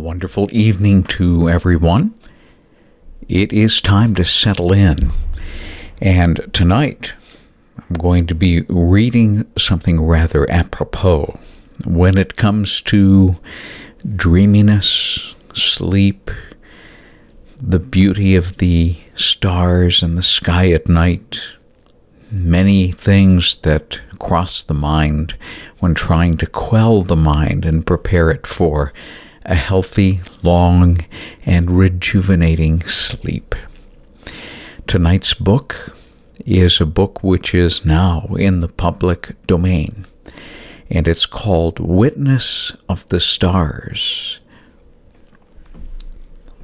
Wonderful evening to everyone. It is time to settle in. And tonight, I'm going to be reading something rather apropos when it comes to dreaminess, sleep, the beauty of the stars and the sky at night, many things that cross the mind when trying to quell the mind and prepare it for a healthy, long, and rejuvenating sleep. Tonight's book is a book which is now in the public domain, and it's called Witness of the Stars.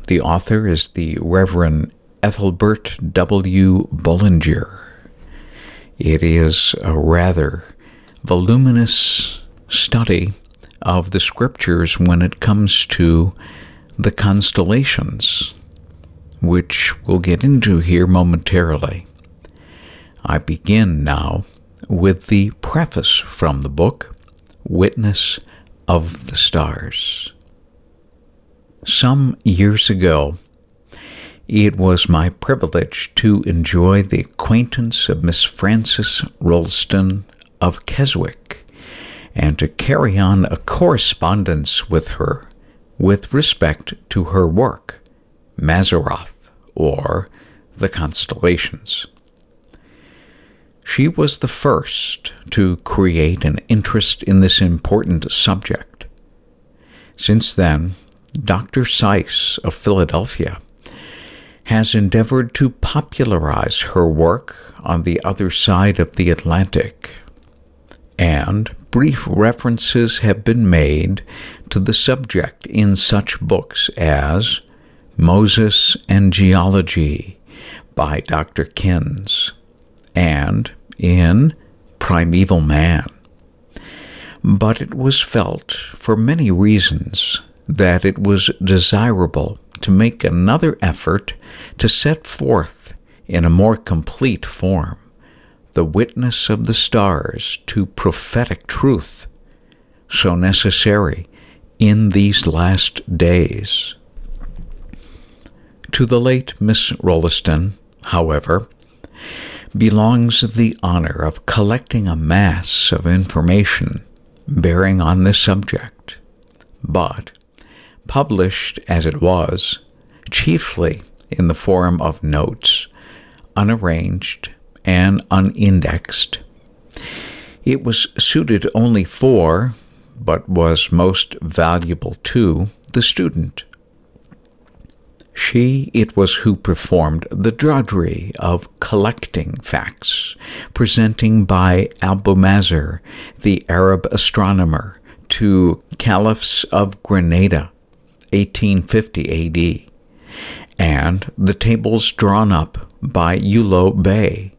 The author is the Reverend Ethelbert W. Bullinger. It is a rather voluminous study of the scriptures when it comes to the constellations, which we'll get into here momentarily. I begin now with the preface from the book, Witness of the Stars. Some years ago, it was my privilege to enjoy the acquaintance of Miss Frances Rolleston of Keswick and to carry on a correspondence with her with respect to her work, Mazzaroth, or the constellations. She was the first to create an interest in this important subject. Since then, Dr. Seiss of Philadelphia has endeavored to popularize her work on the other side of the Atlantic and brief references have been made to the subject in such books as Moses and Geology by Dr. Kinns and in Primeval Man. But it was felt, for many reasons, that it was desirable to make another effort to set forth in a more complete form the witness of the stars to prophetic truth, so necessary in these last days. To the late Miss Rolleston, however, belongs the honor of collecting a mass of information bearing on this subject, but published as it was, chiefly in the form of notes, unarranged and unindexed. It was suited only for, but was most valuable to, the student. She it was who performed the drudgery of collecting facts, presenting by Albumazar, the Arab astronomer, to caliphs of Granada, 1850 AD, and the tables drawn up by Ulugh Bey,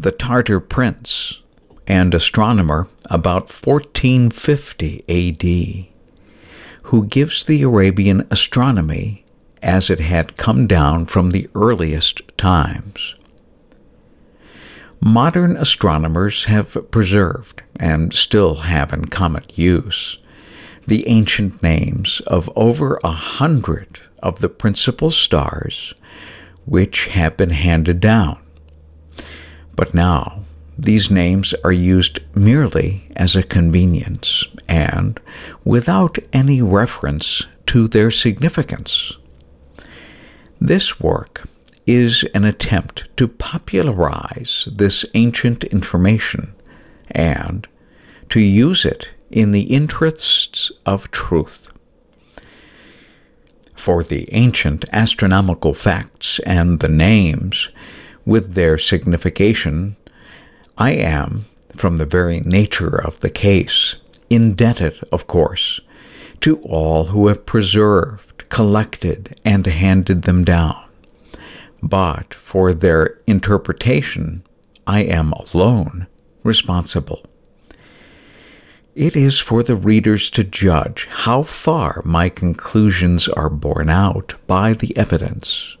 the Tartar prince and astronomer about 1450 AD, who gives the Arabian astronomy as it had come down from the earliest times. Modern astronomers have preserved, and still have in common use, the ancient names of over a hundred of the principal stars which have been handed down but now, these names are used merely as a convenience and without any reference to their significance. This work is an attempt to popularize this ancient information and to use it in the interests of truth. For the ancient astronomical facts and the names with their signification, I am, from the very nature of the case, indebted, of course, to all who have preserved, collected, and handed them down. But for their interpretation, I am alone responsible. It is for the readers to judge how far my conclusions are borne out by the evidence,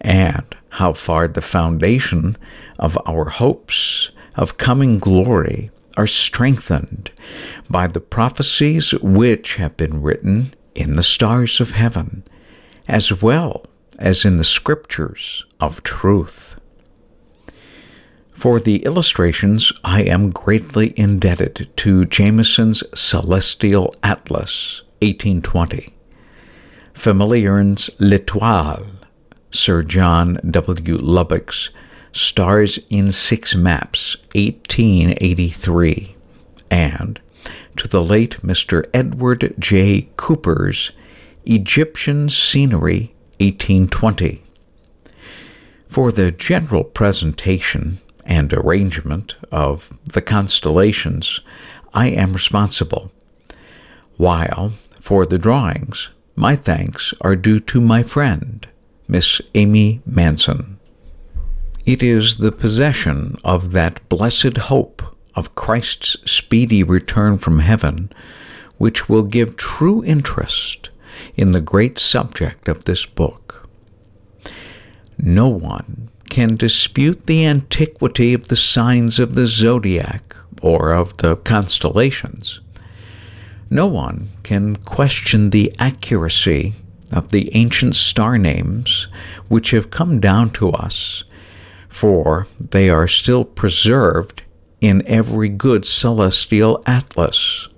and how far the foundation of our hopes of coming glory are strengthened by the prophecies which have been written in the stars of heaven, as well as in the scriptures of truth. For the illustrations, I am greatly indebted to Jamieson's Celestial Atlas, 1820, Flammarion's L'Etoile, Sir John W. Lubbock's Stars in Six Maps, 1883, and to the late Mr. Edward J. Cooper's Egyptian Scenery, 1820. For the general presentation and arrangement of the constellations, I am responsible, while for the drawings, my thanks are due to my friend, Miss Amy Manson. It is the possession of that blessed hope of Christ's speedy return from heaven which will give true interest in the great subject of this book. No one can dispute the antiquity of the signs of the zodiac or of the constellations. No one can question the accuracy of the ancient star names which have come down to us, for they are still preserved in every good celestial atlas.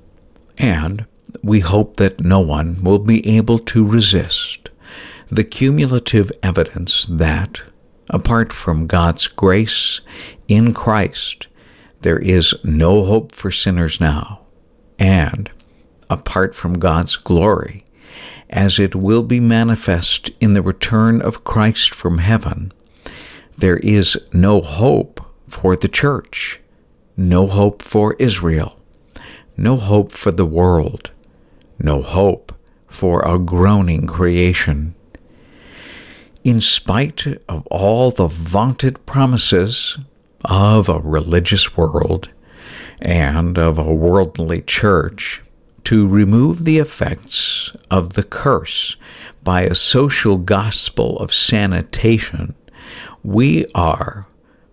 And we hope that no one will be able to resist the cumulative evidence that, apart from God's grace in Christ, there is no hope for sinners now, and apart from God's glory, as it will be manifest in the return of Christ from heaven, there is no hope for the church, no hope for Israel, no hope for the world, no hope for a groaning creation. In spite of all the vaunted promises of a religious world and of a worldly church to remove the effects of the curse by a social gospel of sanitation, we are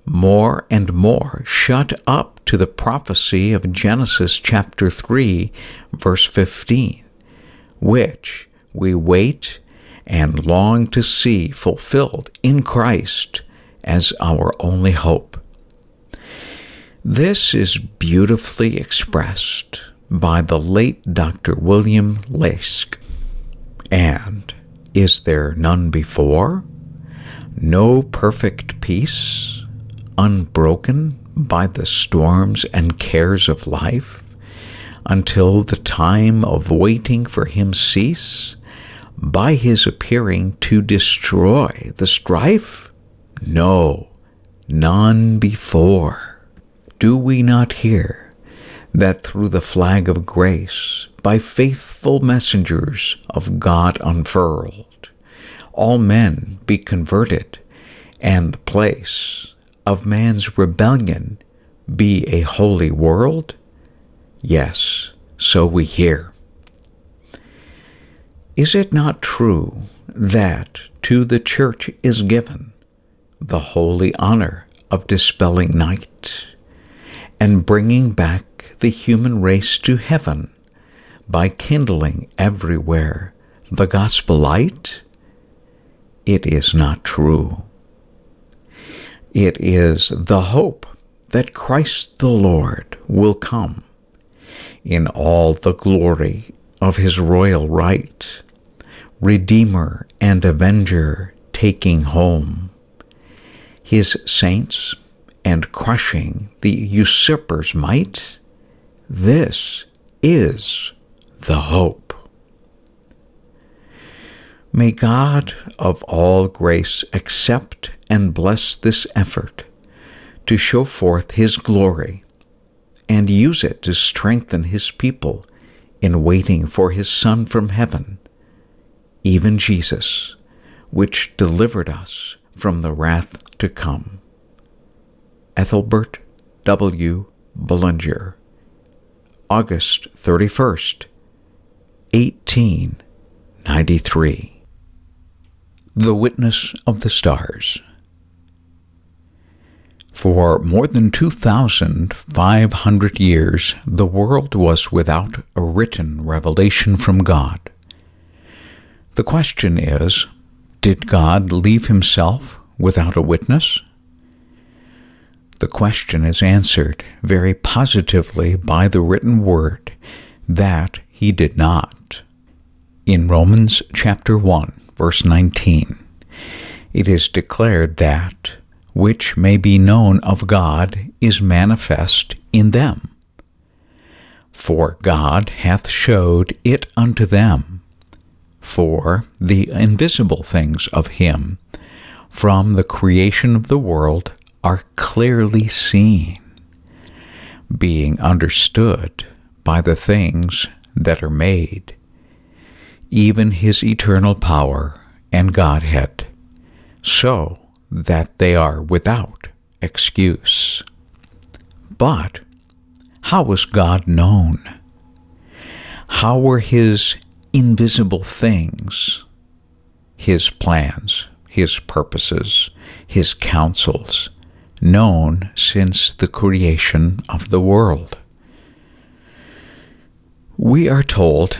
more and more shut up to the prophecy of Genesis chapter 3, verse 15, which we wait and long to see fulfilled in Christ as our only hope. This is beautifully expressed by the late Dr. William Leask. And is there none before? No perfect peace, unbroken by the storms and cares of life, until the time of waiting for him cease, by his appearing to destroy the strife? No, none before. Do we not hear that through the flag of grace, by faithful messengers of God unfurled, all men be converted, and the place of man's rebellion be a holy world? Yes, so we hear. Is it not true that to the church is given the holy honor of dispelling night and bringing back the human race to heaven by kindling everywhere the gospel light? It is not true. It is the hope that Christ the Lord will come in all the glory of his royal right Redeemer and Avenger taking home, his saints and crushing the usurper's might. This is the hope. May God of all grace accept and bless this effort to show forth His glory and use it to strengthen His people in waiting for His Son from heaven even Jesus, which delivered us from the wrath to come. Ethelbert W. Bullinger, August 31st, 1893. The Witness of the Stars. For more than 2,500 years, the world was without a written revelation from God The question is Did God leave himself without a witness? The question is answered very positively by the written word that he did not. In Romans chapter 1, verse 19, it is declared that which may be known of God is manifest in them. For God hath showed it unto them. For the invisible things of him from the creation of the world are clearly seen, being understood by the things that are made, even his eternal power and Godhead, so that they are without excuse. But how was God known? How were his invisible things, his plans, his purposes, his counsels, known since the creation of the world. We are told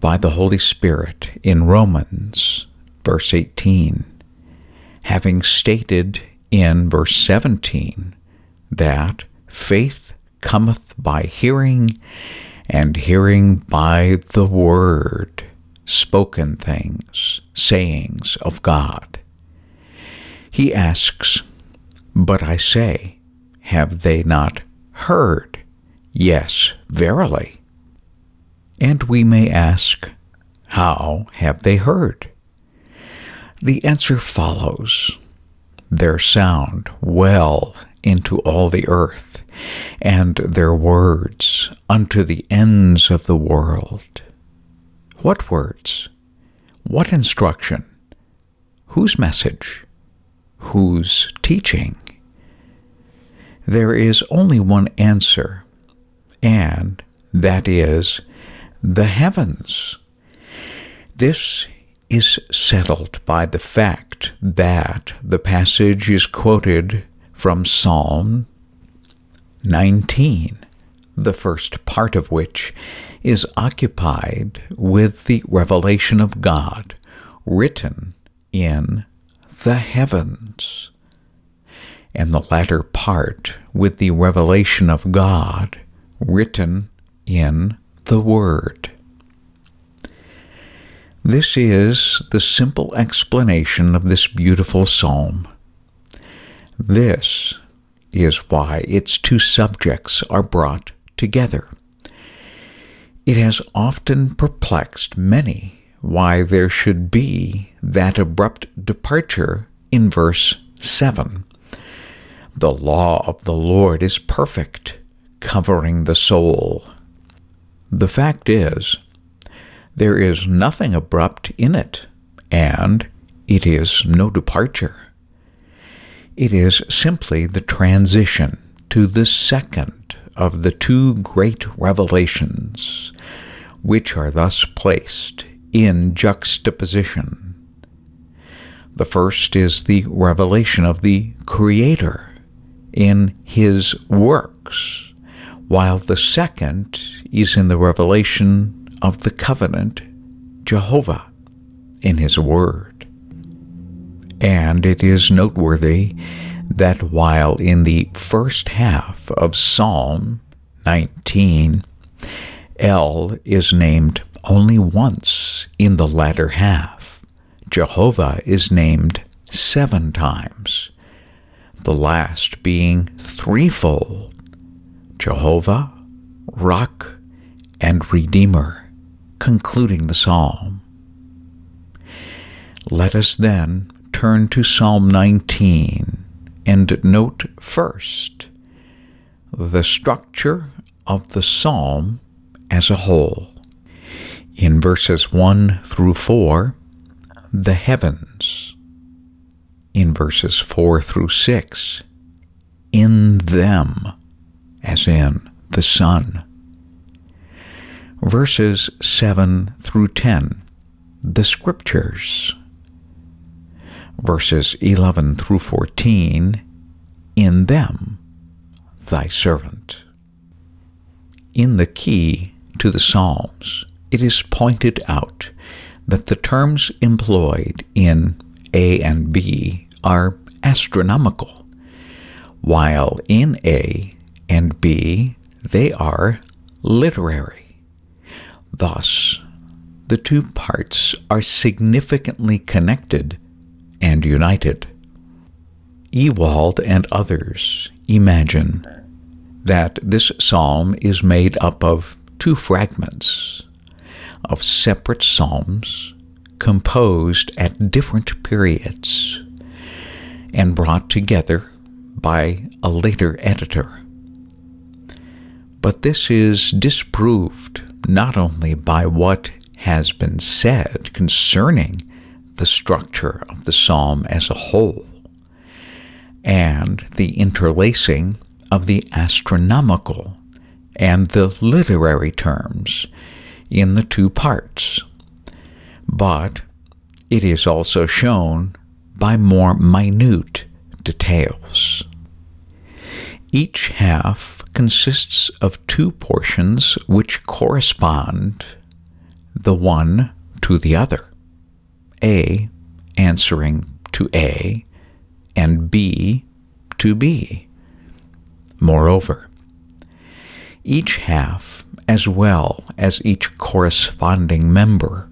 by the Holy Spirit in Romans, verse 18, having stated in verse 17 that faith cometh by hearing, and hearing by the word, spoken things, sayings of God. He asks, but I say, have they not heard? Yes, verily. And we may ask, how have they heard? The answer follows their sound well into all the earth, and their words unto the ends of the world. What words? What instruction? Whose message? Whose teaching? There is only one answer, and that is the heavens. This is settled by the fact that the passage is quoted from Psalm 19, the first part of which is occupied with the revelation of God written in the heavens and the latter part with the revelation of God written in the Word. This is the simple explanation of this beautiful psalm. This is why its two subjects are brought together. It has often perplexed many why there should be that abrupt departure in verse 7 the law of the Lord is perfect, covering the soul. The fact is, there is nothing abrupt in it, and it is no departure. It is simply the transition to the second of the two great revelations, which are thus placed in juxtaposition. The first is the revelation of the Creator, in his works, while the second is in the revelation of the covenant, Jehovah, in his word. And it is noteworthy that while in the first half of Psalm 19, El is named only once in the latter half, Jehovah is named seven times the last being threefold Jehovah, Rock, and Redeemer, concluding the psalm. Let us then turn to Psalm 19 and note first the structure of the psalm as a whole. In verses 1 through 4, the heavens in verses 4 through 6. In them, as in the Sun. Verses 7 through 10, the Scriptures. Verses 11 through 14, in them, thy servant. In the key to the Psalms, it is pointed out that the terms employed in A and B are astronomical, while in A and B they are literary. Thus, the two parts are significantly connected and united. Ewald and others imagine that this psalm is made up of two fragments of separate psalms composed at different periods and brought together by a later editor. But this is disproved not only by what has been said concerning the structure of the psalm as a whole and the interlacing of the astronomical and the literary terms in the two parts, but it is also shown by more minute details. Each half consists of two portions which correspond the one to the other, A answering to A and B to B. Moreover, each half, as well as each corresponding member,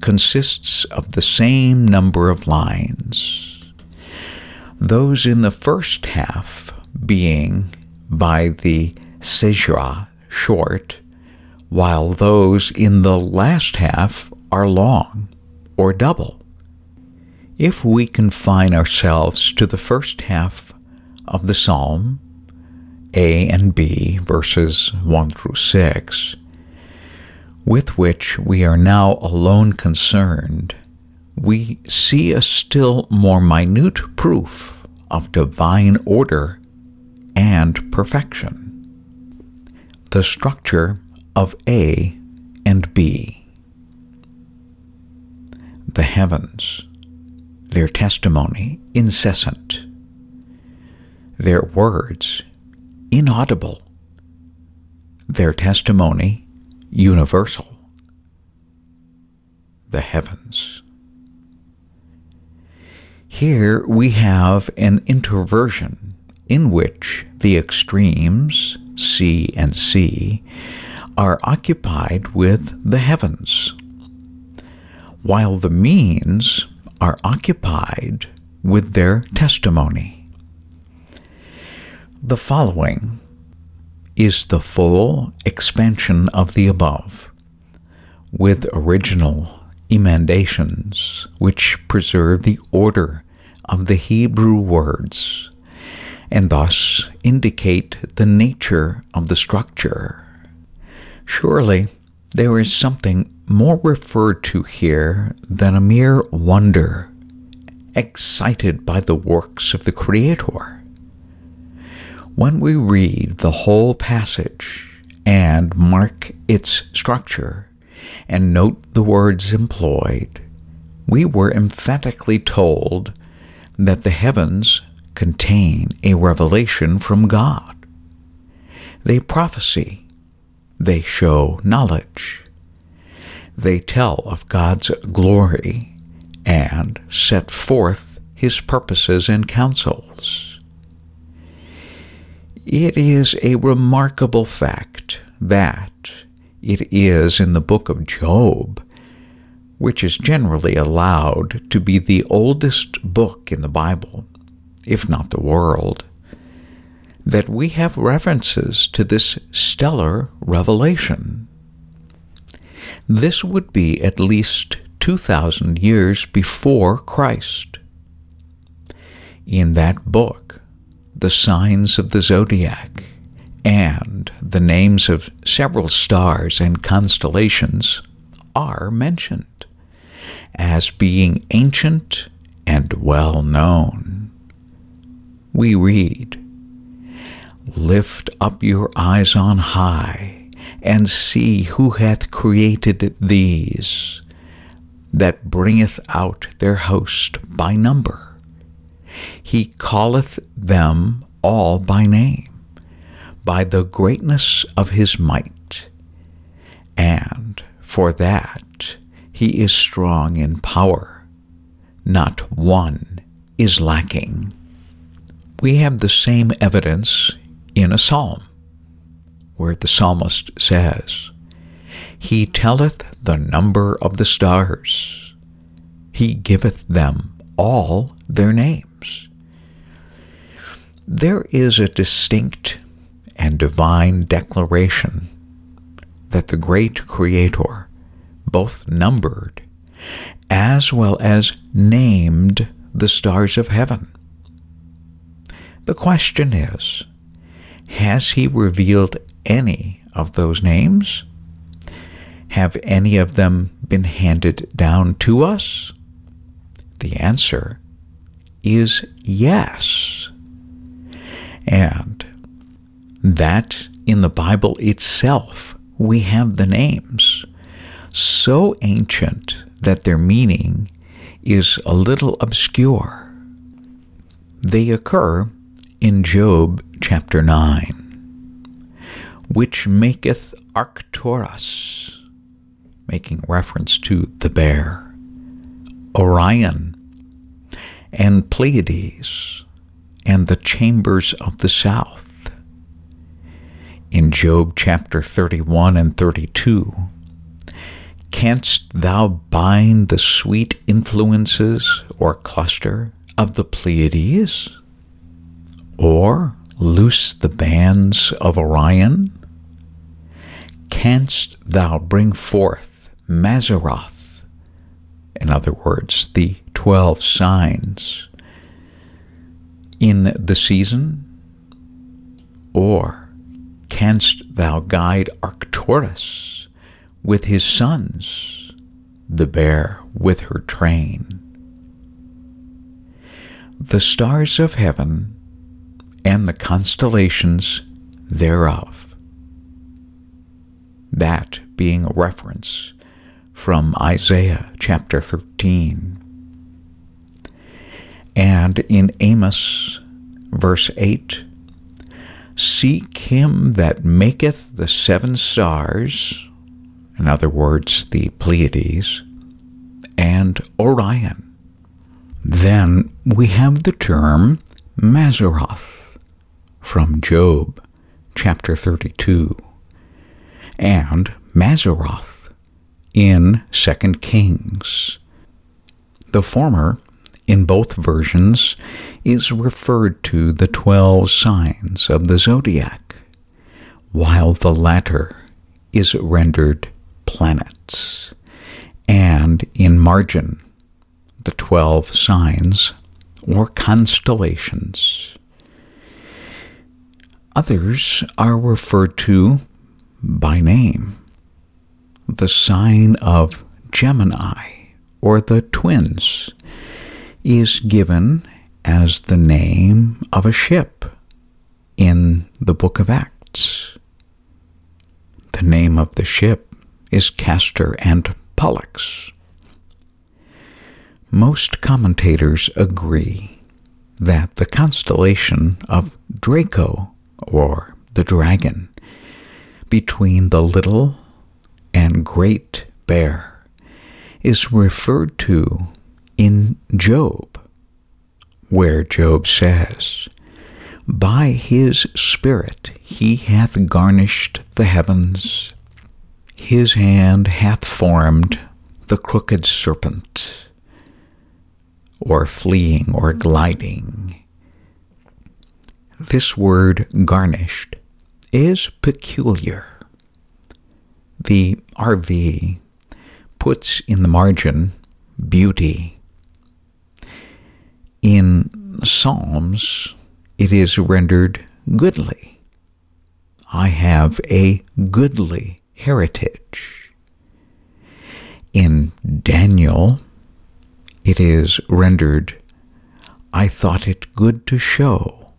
consists of the same number of lines. Those in the first half being by the Caesura short, while those in the last half are long or double. If we confine ourselves to the first half of the psalm, A and B, verses 1 through 6, with which we are now alone concerned, we see a still more minute proof of divine order and perfection. The structure of A and B. The heavens, their testimony incessant, their words inaudible, their testimony universal. The heavens. Here we have an introversion in which the extremes, C and C, are occupied with the heavens, while the means are occupied with their testimony. The following is the full expansion of the above, with original emendations which preserve the order of the Hebrew words and thus indicate the nature of the structure Surely there is something more referred to here than a mere wonder, excited by the works of the Creator. When we read the whole passage and mark its structure and note the words employed, we were emphatically told that the heavens contain a revelation from God. They prophesy they show knowledge. They tell of God's glory and set forth his purposes and counsels. It is a remarkable fact that it is in the book of Job, which is generally allowed to be the oldest book in the Bible, if not the world, that we have references to this stellar revelation. This would be at least 2,000 years before Christ. In that book, the signs of the zodiac and the names of several stars and constellations are mentioned as being ancient and well known. We read, Lift up your eyes on high, and see who hath created these, that bringeth out their host by number. He calleth them all by name, by the greatness of his might, and for that He is strong in power. Not one is lacking. We have the same evidence in a psalm, where the psalmist says, He telleth the number of the stars, He giveth them all their There is a distinct and divine declaration that the great Creator both numbered as well as named the stars of heaven. The question is Has He revealed any of those names? Have any of them been handed down to us? The answer is yes. And that in the Bible itself we have the names so ancient that their meaning is a little obscure. They occur in Job chapter 9, which maketh Arcturus, making reference to the bear, Orion, and Pleiades, and the chambers of the south. In Job chapter 31 and 32, Canst thou bind the sweet influences or cluster of the Pleiades? Or loose the bands of Orion? Canst thou bring forth Mazzaroth? In other words, the twelve signs in the season? Or canst thou guide Arcturus? with his sons, the bear with her train. The stars of heaven and the constellations thereof. That being a reference from Isaiah chapter 13. And in Amos, verse 8, Seek him that maketh the seven stars, in other words, the Pleiades, and Orion. Then we have the term Mazzaroth from Job chapter 32 and Mazzaloth in 2 Kings. The former, in both versions, is referred to the 12 signs of the zodiac, while the latter is rendered planets, and in margin, the 12 signs or constellations. Others are referred to by name. The sign of Gemini, or the twins, is given as the name of a ship in the book of Acts. The name of the ship is Castor and Pollux. Most commentators agree that the constellation of Draco, or the dragon, between the little and great bear, is referred to in Job, where Job says, By his Spirit he hath garnished the heavens his hand hath formed the crooked serpent, or fleeing or gliding. This word garnished is peculiar. The RV puts in the margin beauty. In Psalms, it is rendered goodly. I have a goodly heritage. In Daniel, it is rendered, I thought it good to show,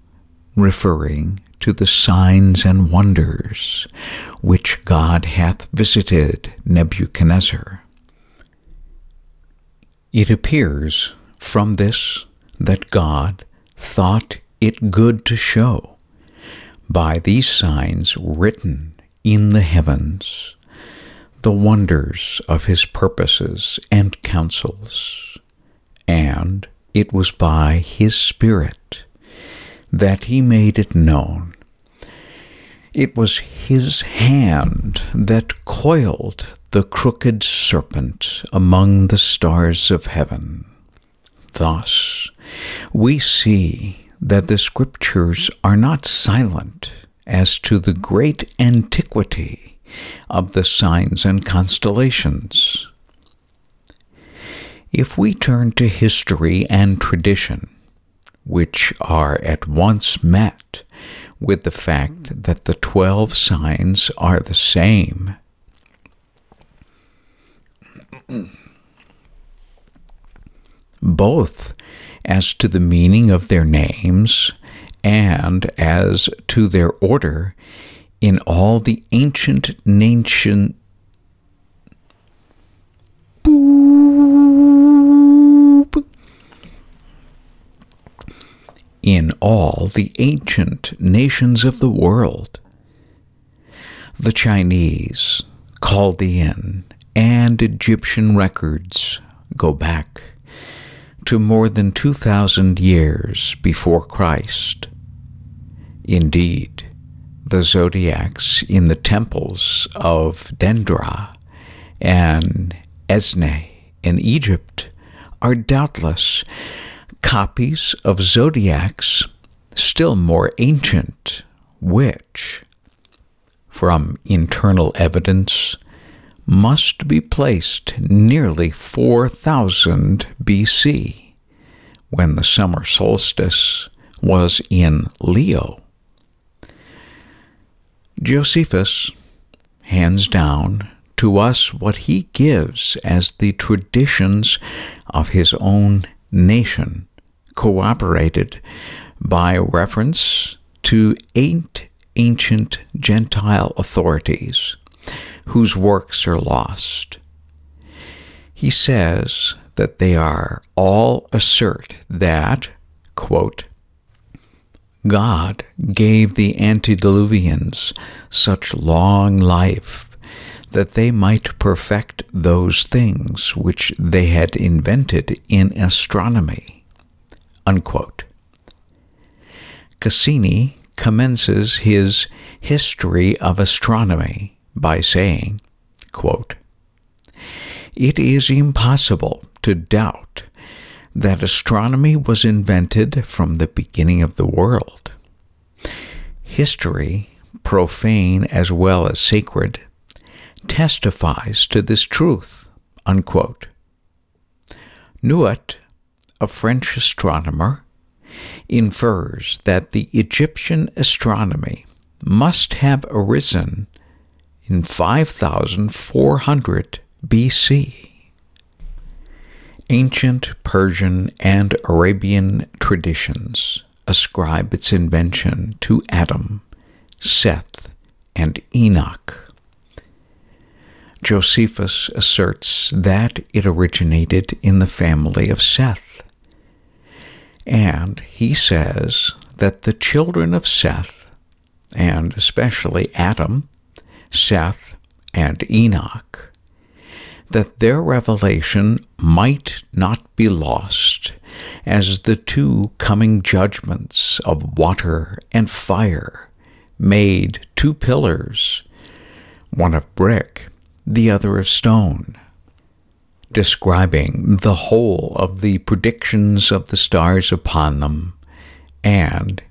referring to the signs and wonders which God hath visited Nebuchadnezzar. It appears from this that God thought it good to show by these signs written in the heavens the wonders of his purposes and counsels, and it was by his Spirit that he made it known. It was his hand that coiled the crooked serpent among the stars of heaven. Thus, we see that the Scriptures are not silent as to the great antiquity of the signs and constellations. If we turn to history and tradition, which are at once met with the fact that the twelve signs are the same, both as to the meaning of their names and as to their order in all the ancient nation in all the ancient nations of the world. The Chinese, Chaldean, and Egyptian records go back to more than 2,000 years before Christ. Indeed, the zodiacs in the temples of Dendra and Esne in Egypt are doubtless copies of zodiacs still more ancient, which, from internal evidence, must be placed nearly 4000 BC, when the summer solstice was in Leo. Josephus hands down to us what he gives as the traditions of his own nation, cooperated by reference to eight ancient Gentile authorities whose works are lost. He says that they are all assert that, quote, God gave the antediluvians such long life that they might perfect those things which they had invented in astronomy. Unquote. Cassini commences his History of Astronomy by saying, quote, It is impossible to doubt that astronomy was invented from the beginning of the world. History, profane as well as sacred, testifies to this truth. Unquote. A French astronomer, infers that the Egyptian astronomy must have arisen in 5400 BC. Ancient Persian and Arabian traditions ascribe its invention to Adam, Seth, and Enoch. Josephus asserts that it originated in the family of Seth. And he says that the children of Seth, and especially Adam, Seth, and Enoch, that their revelation might not be lost as the two coming judgments of water and fire made two pillars, one of brick, the other of stone, describing the whole of the predictions of the stars upon them, and,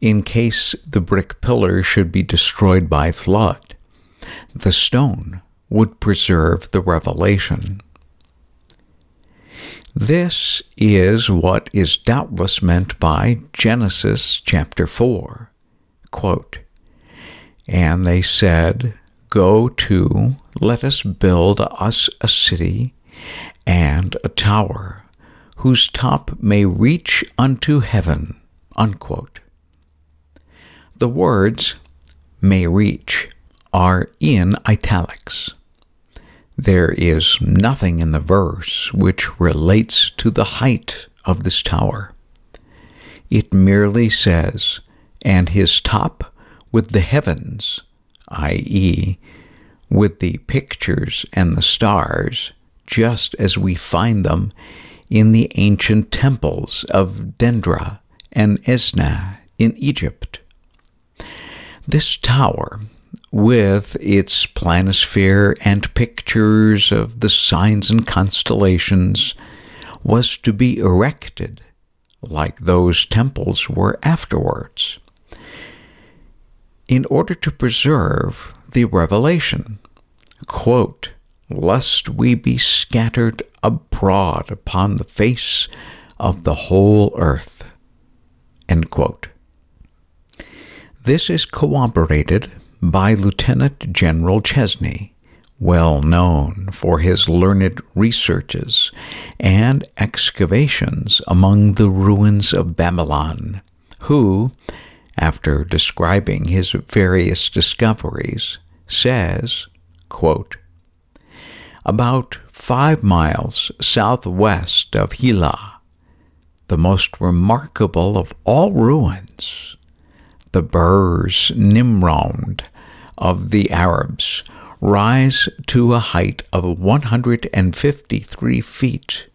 in case the brick pillar should be destroyed by flood, the stone would preserve the revelation. This is what is doubtless meant by Genesis chapter 4. Quote, and they said, Go to, let us build us a city and a tower, whose top may reach unto heaven. Unquote. The words may reach are in italics. There is nothing in the verse which relates to the height of this tower. It merely says, and his top with the heavens, i.e., with the pictures and the stars, just as we find them in the ancient temples of Dendra and Esna in Egypt. This tower, with its planisphere and pictures of the signs and constellations, was to be erected like those temples were afterwards, in order to preserve the revelation. Quote, lest we be scattered abroad upon the face of the whole earth. This is corroborated by Lieutenant General Chesney, well known for his learned researches and excavations among the ruins of Babylon, who, after describing his various discoveries, says, quote, About five miles southwest of Hillah, the most remarkable of all ruins, the Birs Nimrod of the Arabs rise to a height of 153 feet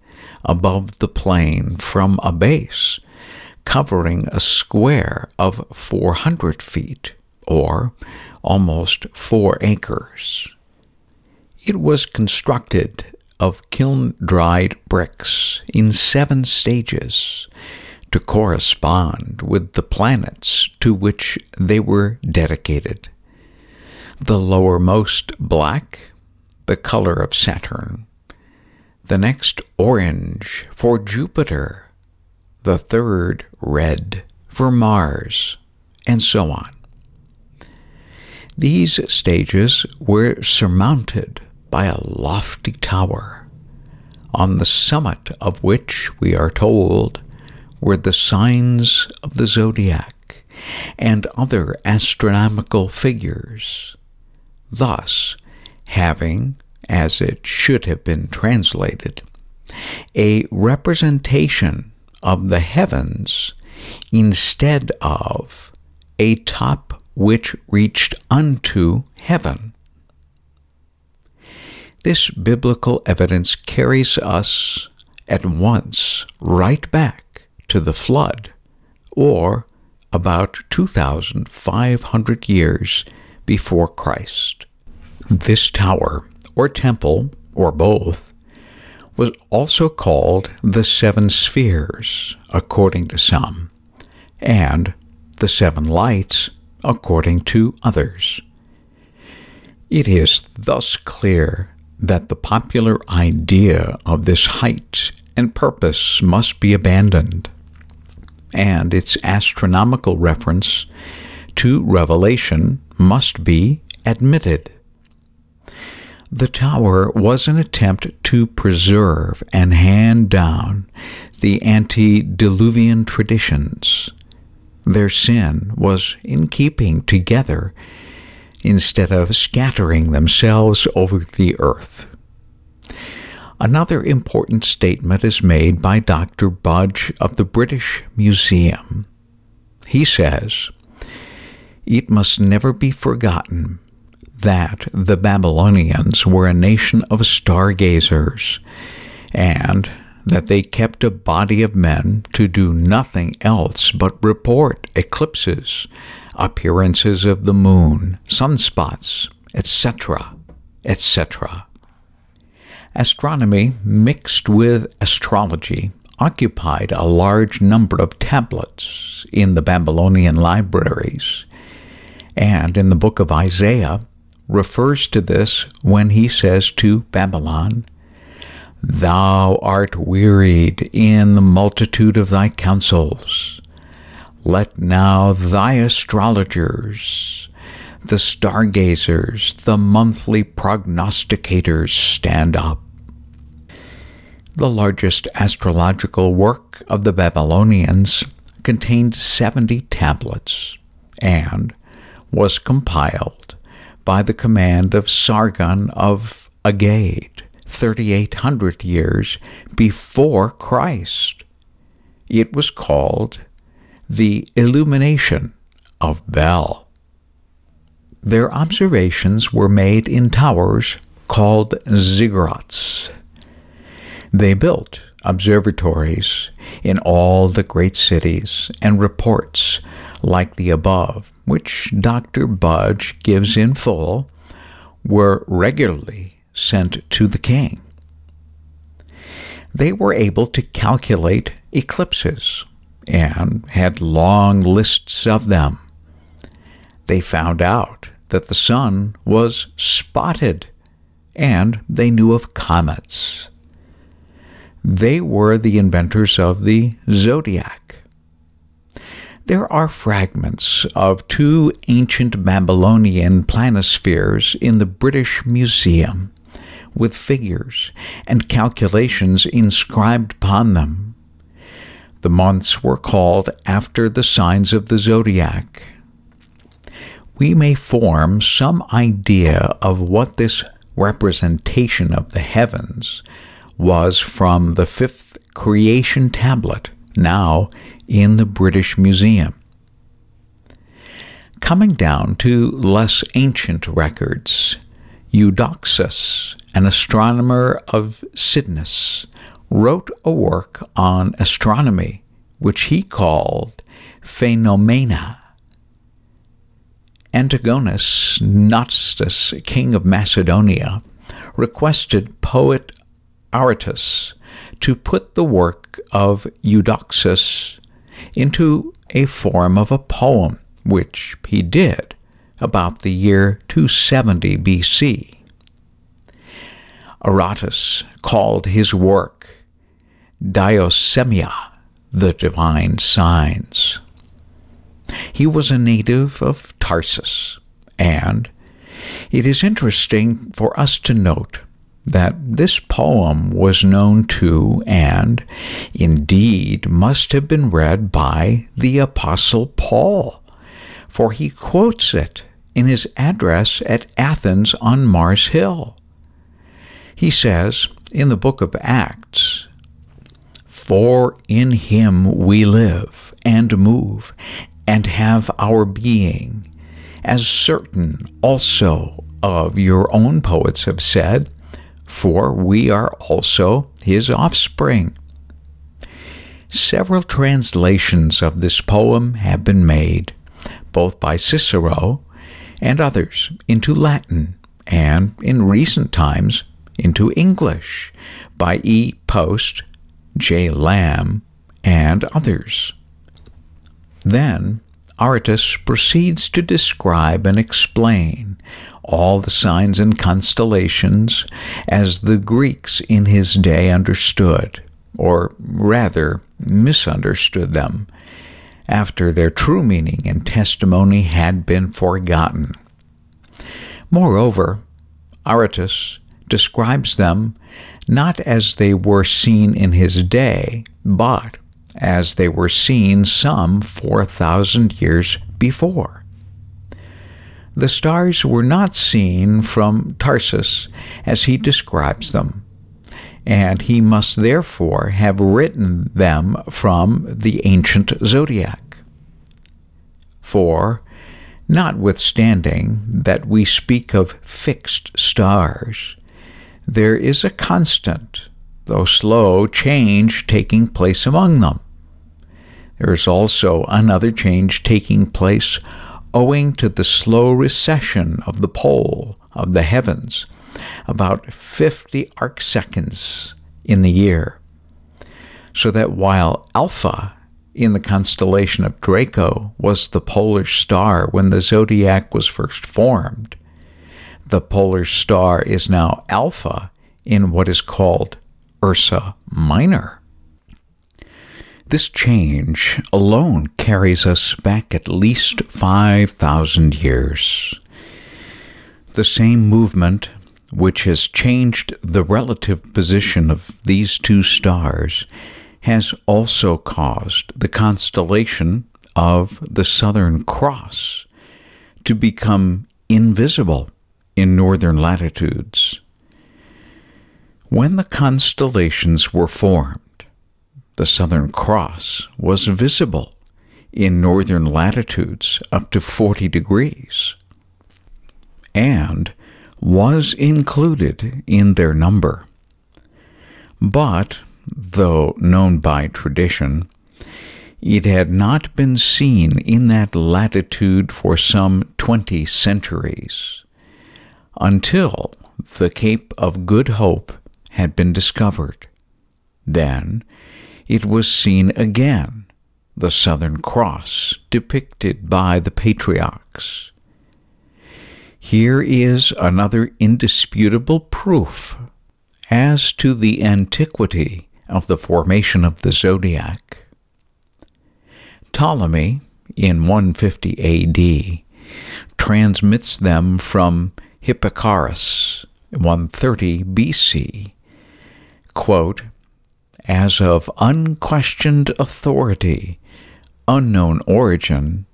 above the plain from a base covering a square of 400 feet, or almost four acres. It was constructed of kiln dried bricks in seven stages to correspond with the planets to which they were dedicated. The lowermost black, the color of Saturn, the next orange for Jupiter, the third red for Mars, and so on. These stages were surmounted by a lofty tower, on the summit of which, we are told, were the signs of the zodiac and other astronomical figures, thus having, as it should have been translated, a representation of the heavens instead of a top which reached unto heaven. This biblical evidence carries us at once right back to the flood, or about 2,500 years before Christ. This tower, or temple, or both, was also called the Seven Spheres, according to some, and the Seven Lights, according to others. It is thus clear that the popular idea of this height and purpose must be abandoned, and its astronomical reference to Revelation must be admitted. The tower was an attempt to preserve and hand down the antediluvian traditions. Their sin was in keeping together instead of scattering themselves over the earth. Another important statement is made by Dr. Budge of the British Museum. He says, It must never be forgotten that the Babylonians were a nation of stargazers, and that they kept a body of men to do nothing else but report eclipses, appearances of the moon, sunspots, etc., etc. Astronomy mixed with astrology occupied a large number of tablets in the Babylonian libraries, and in the book of Isaiah refers to this when he says to Babylon, Thou art wearied in the multitude of thy counsels. Let now thy astrologers, the stargazers, the monthly prognosticators stand up. The largest astrological work of the Babylonians contained 70 tablets and was compiled by the command of Sargon of Agade, 3,800 years before Christ. It was called the Illumination of Bel. Their observations were made in towers called ziggurats. They built observatories in all the great cities, and reports like the above, which Dr. Budge gives in full, were regularly sent to the king. They were able to calculate eclipses and had long lists of them. They found out that the sun was spotted and they knew of comets. They were the inventors of the zodiac. There are fragments of two ancient Babylonian planispheres in the British Museum, with figures and calculations inscribed upon them. The months were called after the signs of the zodiac. We may form some idea of what this representation of the heavens was from the fifth creation tablet, now in the British Museum. Coming down to less ancient records, Eudoxus, an astronomer of Cnidus, wrote a work on astronomy, which he called Phenomena. Antigonus Nostos, king of Macedonia, requested poet Aratus to put the work of Eudoxus into a form of a poem, which he did about the year 270 BC. Aratus called his work Diosemia, the Divine Signs. He was a native of Tarsus, and it is interesting for us to note that this poem was known to and indeed must have been read by the Apostle Paul, for he quotes it in his address at Athens on Mars Hill. He says in the book of Acts, For in him we live and move and have our being, as certain also of your own poets have said for we are also his offspring. Several translations of this poem have been made, both by Cicero and others, into Latin, and in recent times into English by E. Poste, J. Lamb, and others. Then Aratus proceeds to describe and explain all the signs and constellations as the Greeks in his day understood, or rather misunderstood them, after their true meaning and testimony had been forgotten. Moreover, Aratus describes them not as they were seen in his day, but as they were seen some 4,000 years before. The stars were not seen from Tarsus as he describes them, and he must therefore have written them from the ancient zodiac. For, notwithstanding that we speak of fixed stars, there is a constant though slow, change taking place among them. There is also another change taking place owing to the slow recession of the pole of the heavens, about 50 arcseconds in the year. So that while Alpha in the constellation of Draco was the polar star when the zodiac was first formed, the polar star is now Alpha in what is called Ursa Minor. This change alone carries us back at least 5,000 years. The same movement which has changed the relative position of these two stars has also caused the constellation of the Southern Cross to become invisible in northern latitudes. When the constellations were formed, the Southern Cross was visible in northern latitudes up to 40 degrees. and was included in their number. But, though known by tradition, it had not been seen in that latitude for some twenty centuries, until the Cape of Good Hope had been discovered. Then it was seen again, the Southern Cross depicted by the patriarchs. Here is another indisputable proof as to the antiquity of the formation of the zodiac. Ptolemy, in 150 AD, transmits them from Hipparchus, 130 BC. Quote, as of unquestioned authority, unknown origin,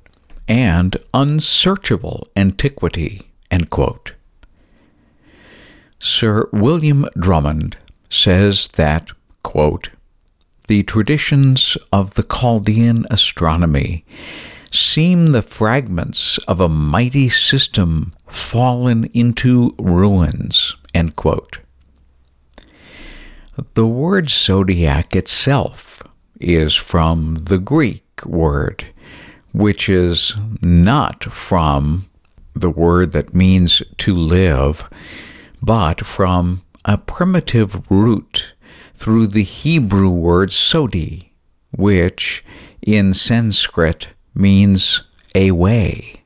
and unsearchable antiquity. Sir William Drummond says that, quote, the traditions of the Chaldean astronomy seem the fragments of a mighty system fallen into ruins. End quote. The word zodiac itself is from the Greek word, which is not from the word that means to live, but from a primitive root through the Hebrew word sodi, which in Sanskrit means a way.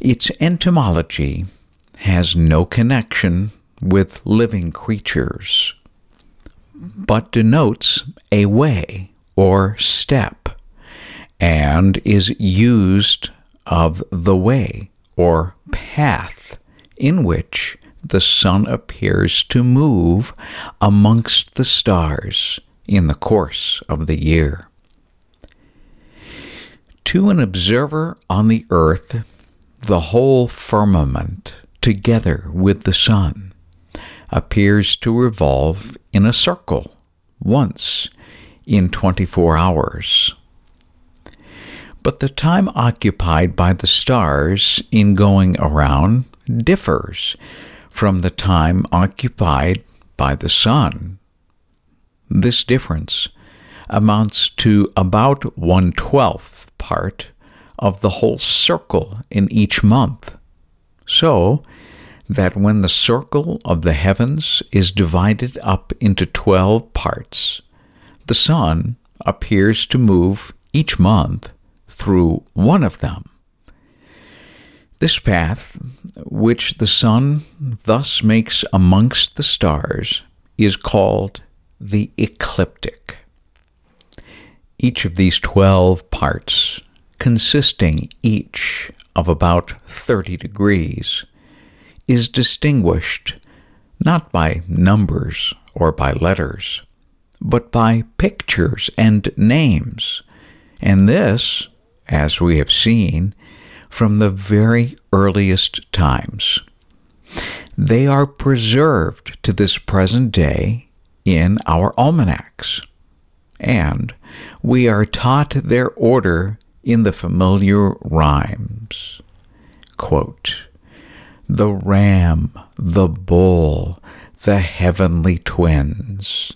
Its etymology has no connection with living creatures, but denotes a way or step, and is used of the way or path in which the sun appears to move amongst the stars in the course of the year. To an observer on the earth, the whole firmament, together with the sun, appears to revolve in a circle once in 24 hours. But the time occupied by the stars in going around differs from the time occupied by the sun. This difference amounts to about one twelfth part of the whole circle in each month, so that when the circle of the heavens is divided up into twelve parts, the sun appears to move each month through one of them. This path, which the sun thus makes amongst the stars, is called the ecliptic. Each of these twelve parts, consisting each of about 30 degrees, is distinguished not by numbers or by letters, but by pictures and names, and this, as we have seen, from the very earliest times. They are preserved to this present day in our almanacs, and we are taught their order in the familiar rhymes. Quote, the ram, the bull, the heavenly twins,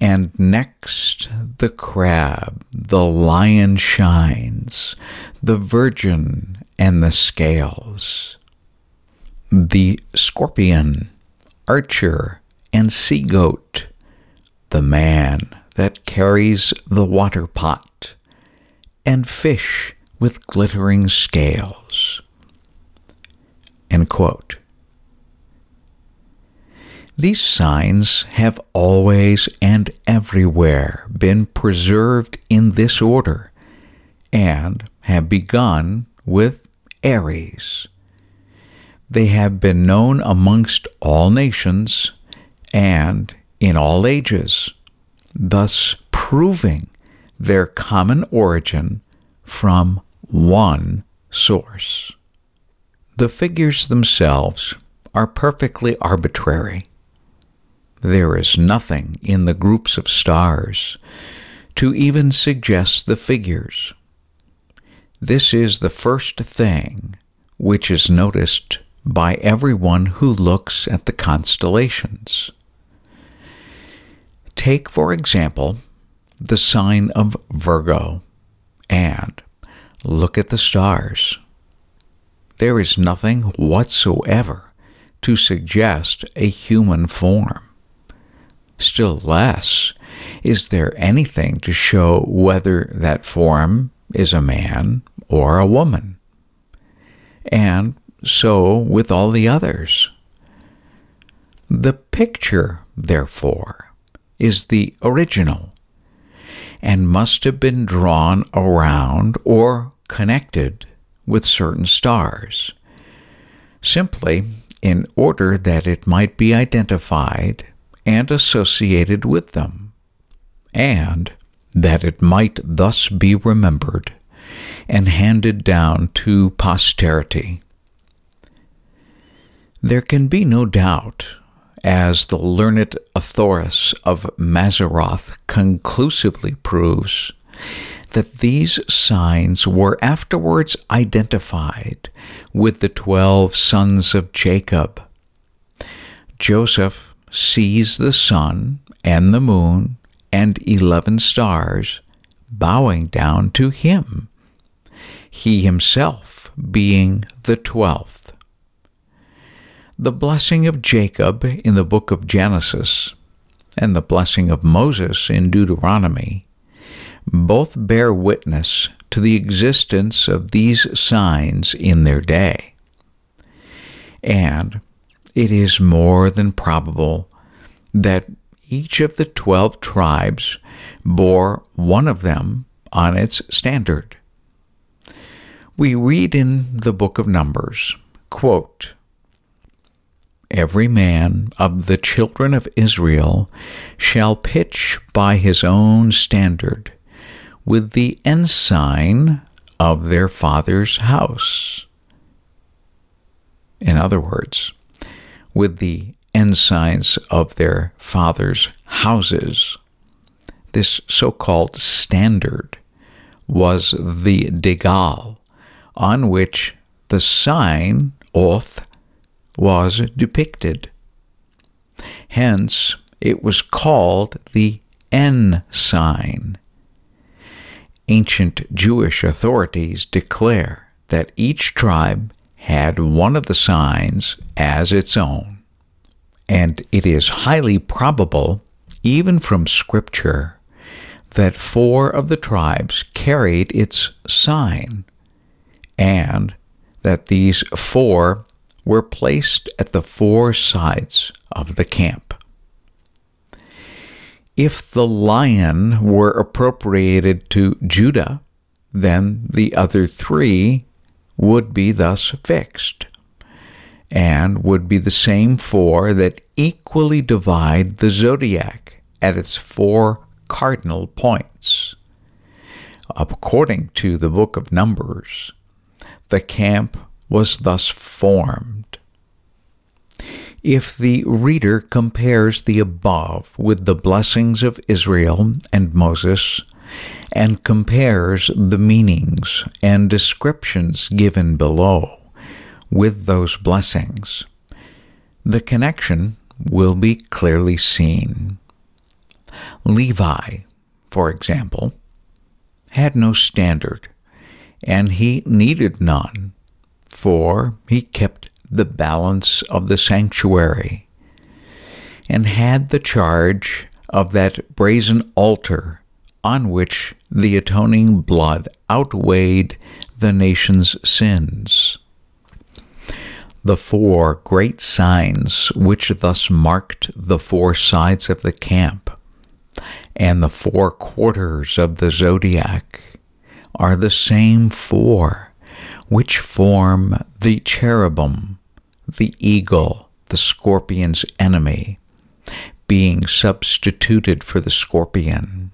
and next the crab, the lion shines, the virgin and the scales, the scorpion, archer, and sea goat, the man that carries the water pot, and fish with glittering scales. End quote. These signs have always and everywhere been preserved in this order and have begun with Aries. They have been known amongst all nations and in all ages, thus proving their common origin from one source. The figures themselves are perfectly arbitrary there is nothing in the groups of stars to even suggest the figures. This is the first thing which is noticed by everyone who looks at the constellations. Take, for example, the sign of Virgo and look at the stars. There is nothing whatsoever to suggest a human form. Still less is there anything to show whether that form is a man or a woman. And so with all the others. The picture, therefore, is the original and must have been drawn around or connected with certain stars, simply in order that it might be identified and associated with them, and that it might thus be remembered and handed down to posterity. There can be no doubt, as the learned Athenaeus of Mazzaroth conclusively proves, that these signs were afterwards identified with the twelve sons of Jacob. Joseph sees the sun and the moon and eleven stars bowing down to him, he himself being the twelfth. The blessing of Jacob in the book of Genesis and the blessing of Moses in Deuteronomy both bear witness to the existence of these signs in their day. And it is more than probable that each of the twelve tribes bore one of them on its standard. We read in the book of Numbers, quote, Every man of the children of Israel shall pitch by his own standard with the ensign of their father's house. In other words, with the ensigns of their father's houses. This so called standard was the degal on which the sign, oath, was depicted. Hence, it was called the N sign ancient Jewish authorities declare that each tribe had one of the signs as its own. And it is highly probable, even from Scripture, that four of the tribes carried its sign, and that these four were placed at the four sides of the camp. If the lion were appropriated to Judah, then the other three would be thus fixed, and would be the same four that equally divide the zodiac at its four cardinal points. According to the book of Numbers, the camp was thus formed if the reader compares the above with the blessings of Israel and Moses, and compares the meanings and descriptions given below with those blessings, the connection will be clearly seen. Levi, for example, had no standard, and he needed none, for he kept the balance of the sanctuary, and had the charge of that brazen altar on which the atoning blood outweighed the nation's sins. The four great signs which thus marked the four sides of the camp and the four quarters of the zodiac are the same four which form the cherubim, the eagle, the scorpion's enemy, being substituted for the scorpion.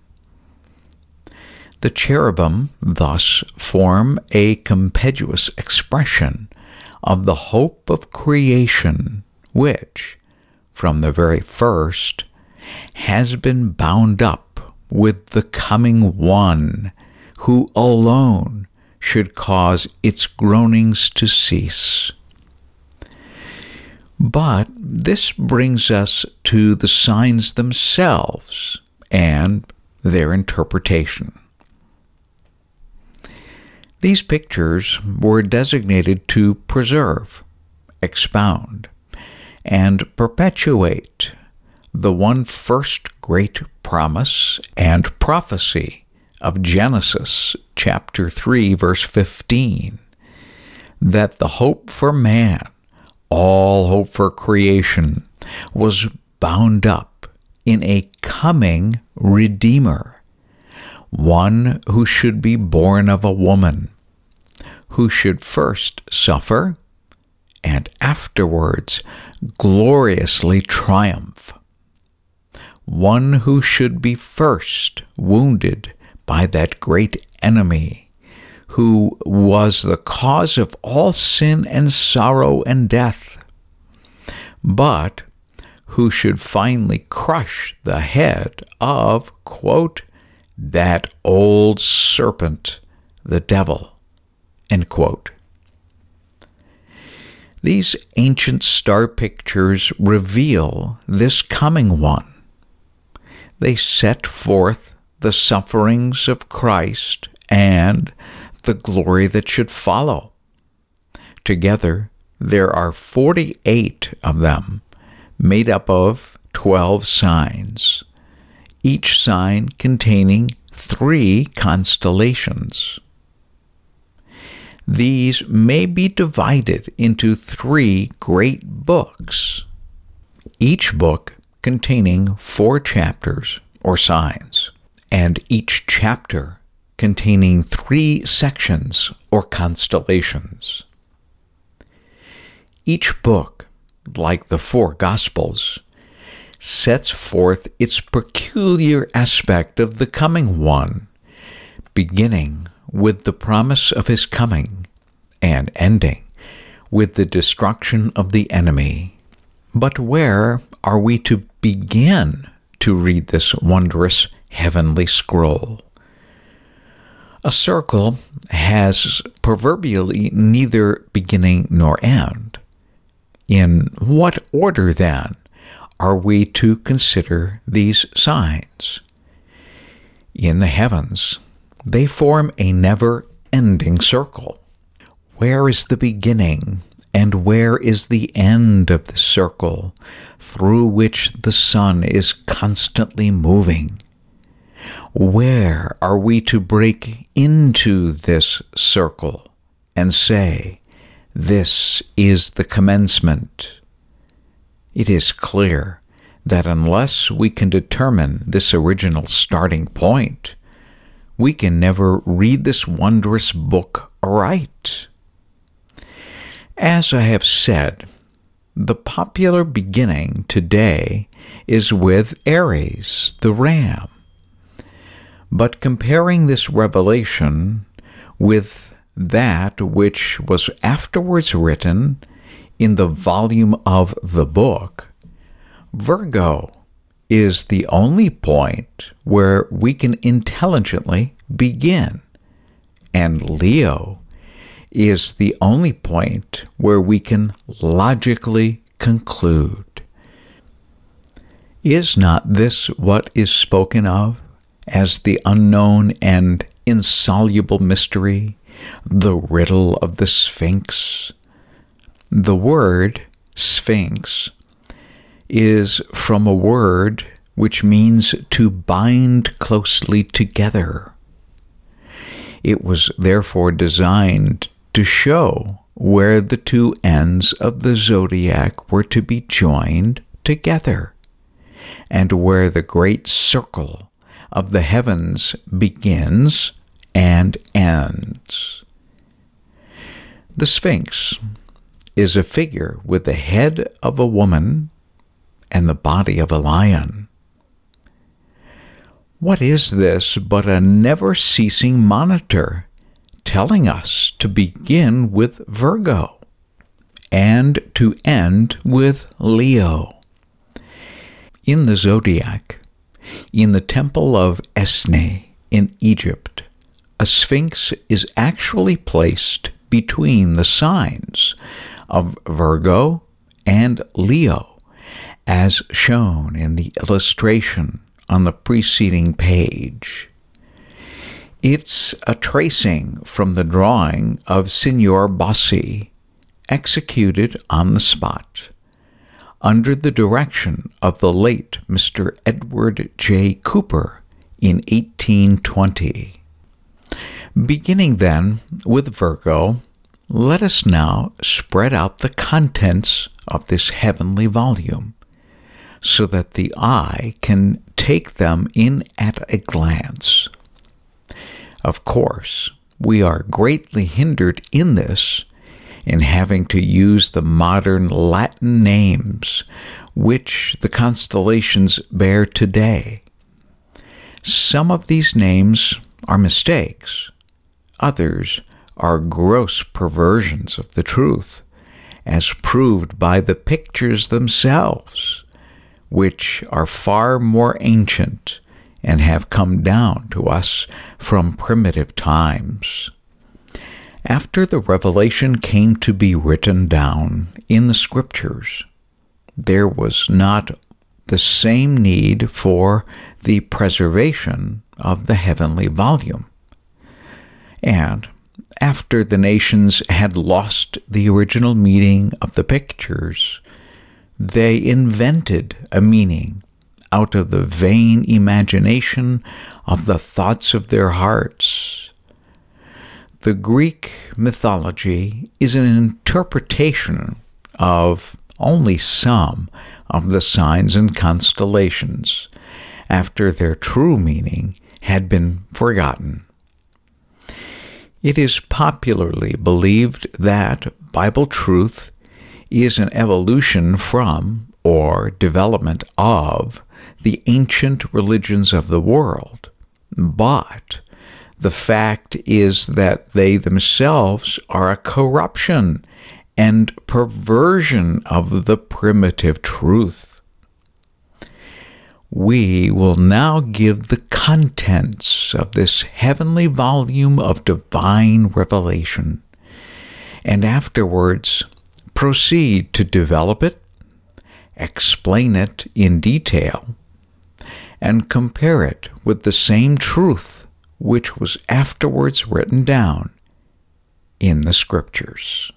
The cherubim thus form a compedulous expression of the hope of creation, which, from the very first, has been bound up with the coming One who alone should cause its groanings to cease. But this brings us to the signs themselves and their interpretation. These pictures were designated to preserve, expound, and perpetuate the one first great promise and prophecy of Genesis chapter 3 verse 15 that the hope for man all hope for creation was bound up in a coming Redeemer, one who should be born of a woman, who should first suffer and afterwards gloriously triumph, one who should be first wounded by that great enemy who was the cause of all sin and sorrow and death, but who should finally crush the head of, quote, that old serpent, the devil, end quote. These ancient star pictures reveal this coming one. They set forth the sufferings of Christ and the glory that should follow. Together, there are 48 of them, made up of 12 signs, each sign containing three constellations. These may be divided into three great books, each book containing four chapters or signs, and each chapter containing three sections or constellations. Each book, like the four Gospels, sets forth its peculiar aspect of the coming one, beginning with the promise of his coming and ending with the destruction of the enemy. But where are we to begin to read this wondrous heavenly scroll? A circle has proverbially neither beginning nor end. In what order, then, are we to consider these signs? In the heavens, they form a never ending circle. Where is the beginning and where is the end of the circle through which the sun is constantly moving? Where are we to break into this circle and say, This is the commencement? It is clear that unless we can determine this original starting point, we can never read this wondrous book aright. As I have said, the popular beginning today is with Aries, the ram. But comparing this revelation with that which was afterwards written in the volume of the book, Virgo is the only point where we can intelligently begin, and Leo is the only point where we can logically conclude. Is not this what is spoken of as the unknown and insoluble mystery, the riddle of the Sphinx. The word Sphinx is from a word which means to bind closely together. It was therefore designed to show where the two ends of the zodiac were to be joined together, and where the great circle of the heavens begins and ends. The Sphinx is a figure with the head of a woman and the body of a lion. What is this but a never ceasing monitor telling us to begin with Virgo and to end with Leo? In the zodiac, in the temple of Esne in Egypt, a sphinx is actually placed between the signs of Virgo and Leo, as shown in the illustration on the preceding page. It's a tracing from the drawing of Signor Bossi, executed on the spot, under the direction of the late Mr. Edward J. Cooper in 1820. Beginning then with Virgo, let us now spread out the contents of this heavenly volume so that the eye can take them in at a glance. Of course, we are greatly hindered in this in having to use the modern Latin names which the constellations bear today. Some of these names are mistakes, others are gross perversions of the truth, as proved by the pictures themselves, which are far more ancient and have come down to us from primitive times. After the revelation came to be written down in the scriptures, there was not the same need for the preservation of the heavenly volume. And after the nations had lost the original meaning of the pictures, they invented a meaning out of the vain imagination of the thoughts of their hearts. The Greek mythology is an interpretation of only some of the signs and constellations after their true meaning had been forgotten. It is popularly believed that Bible truth is an evolution from or development of the ancient religions of the world. But the fact is that they themselves are a corruption and perversion of the primitive truth. We will now give the contents of this heavenly volume of divine revelation, and afterwards proceed to develop it, explain it in detail, and compare it with the same truth which was afterwards written down in the Scriptures.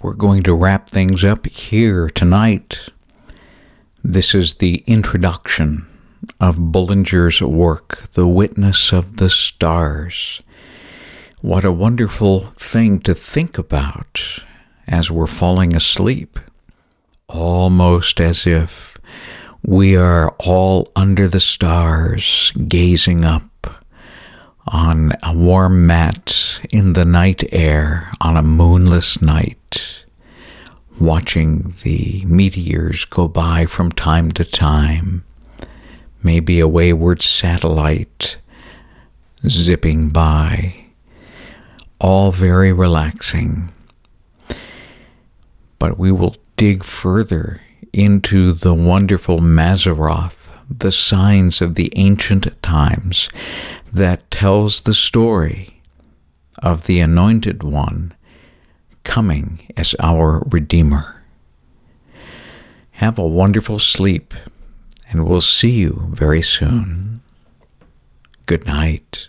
We're going to wrap things up here tonight. This is the introduction of Bullinger's work, The Witness of the Stars. What a wonderful thing to think about as we're falling asleep, almost as if we are all under the stars, gazing up on a warm mat in the night air on a moonless night watching the meteors go by from time to time, maybe a wayward satellite zipping by, all very relaxing. But we will dig further into the wonderful Mazzaroth, the signs of the ancient times that tells the story of the Anointed One coming as our Redeemer. Have a wonderful sleep, and we'll see you very soon. Good night.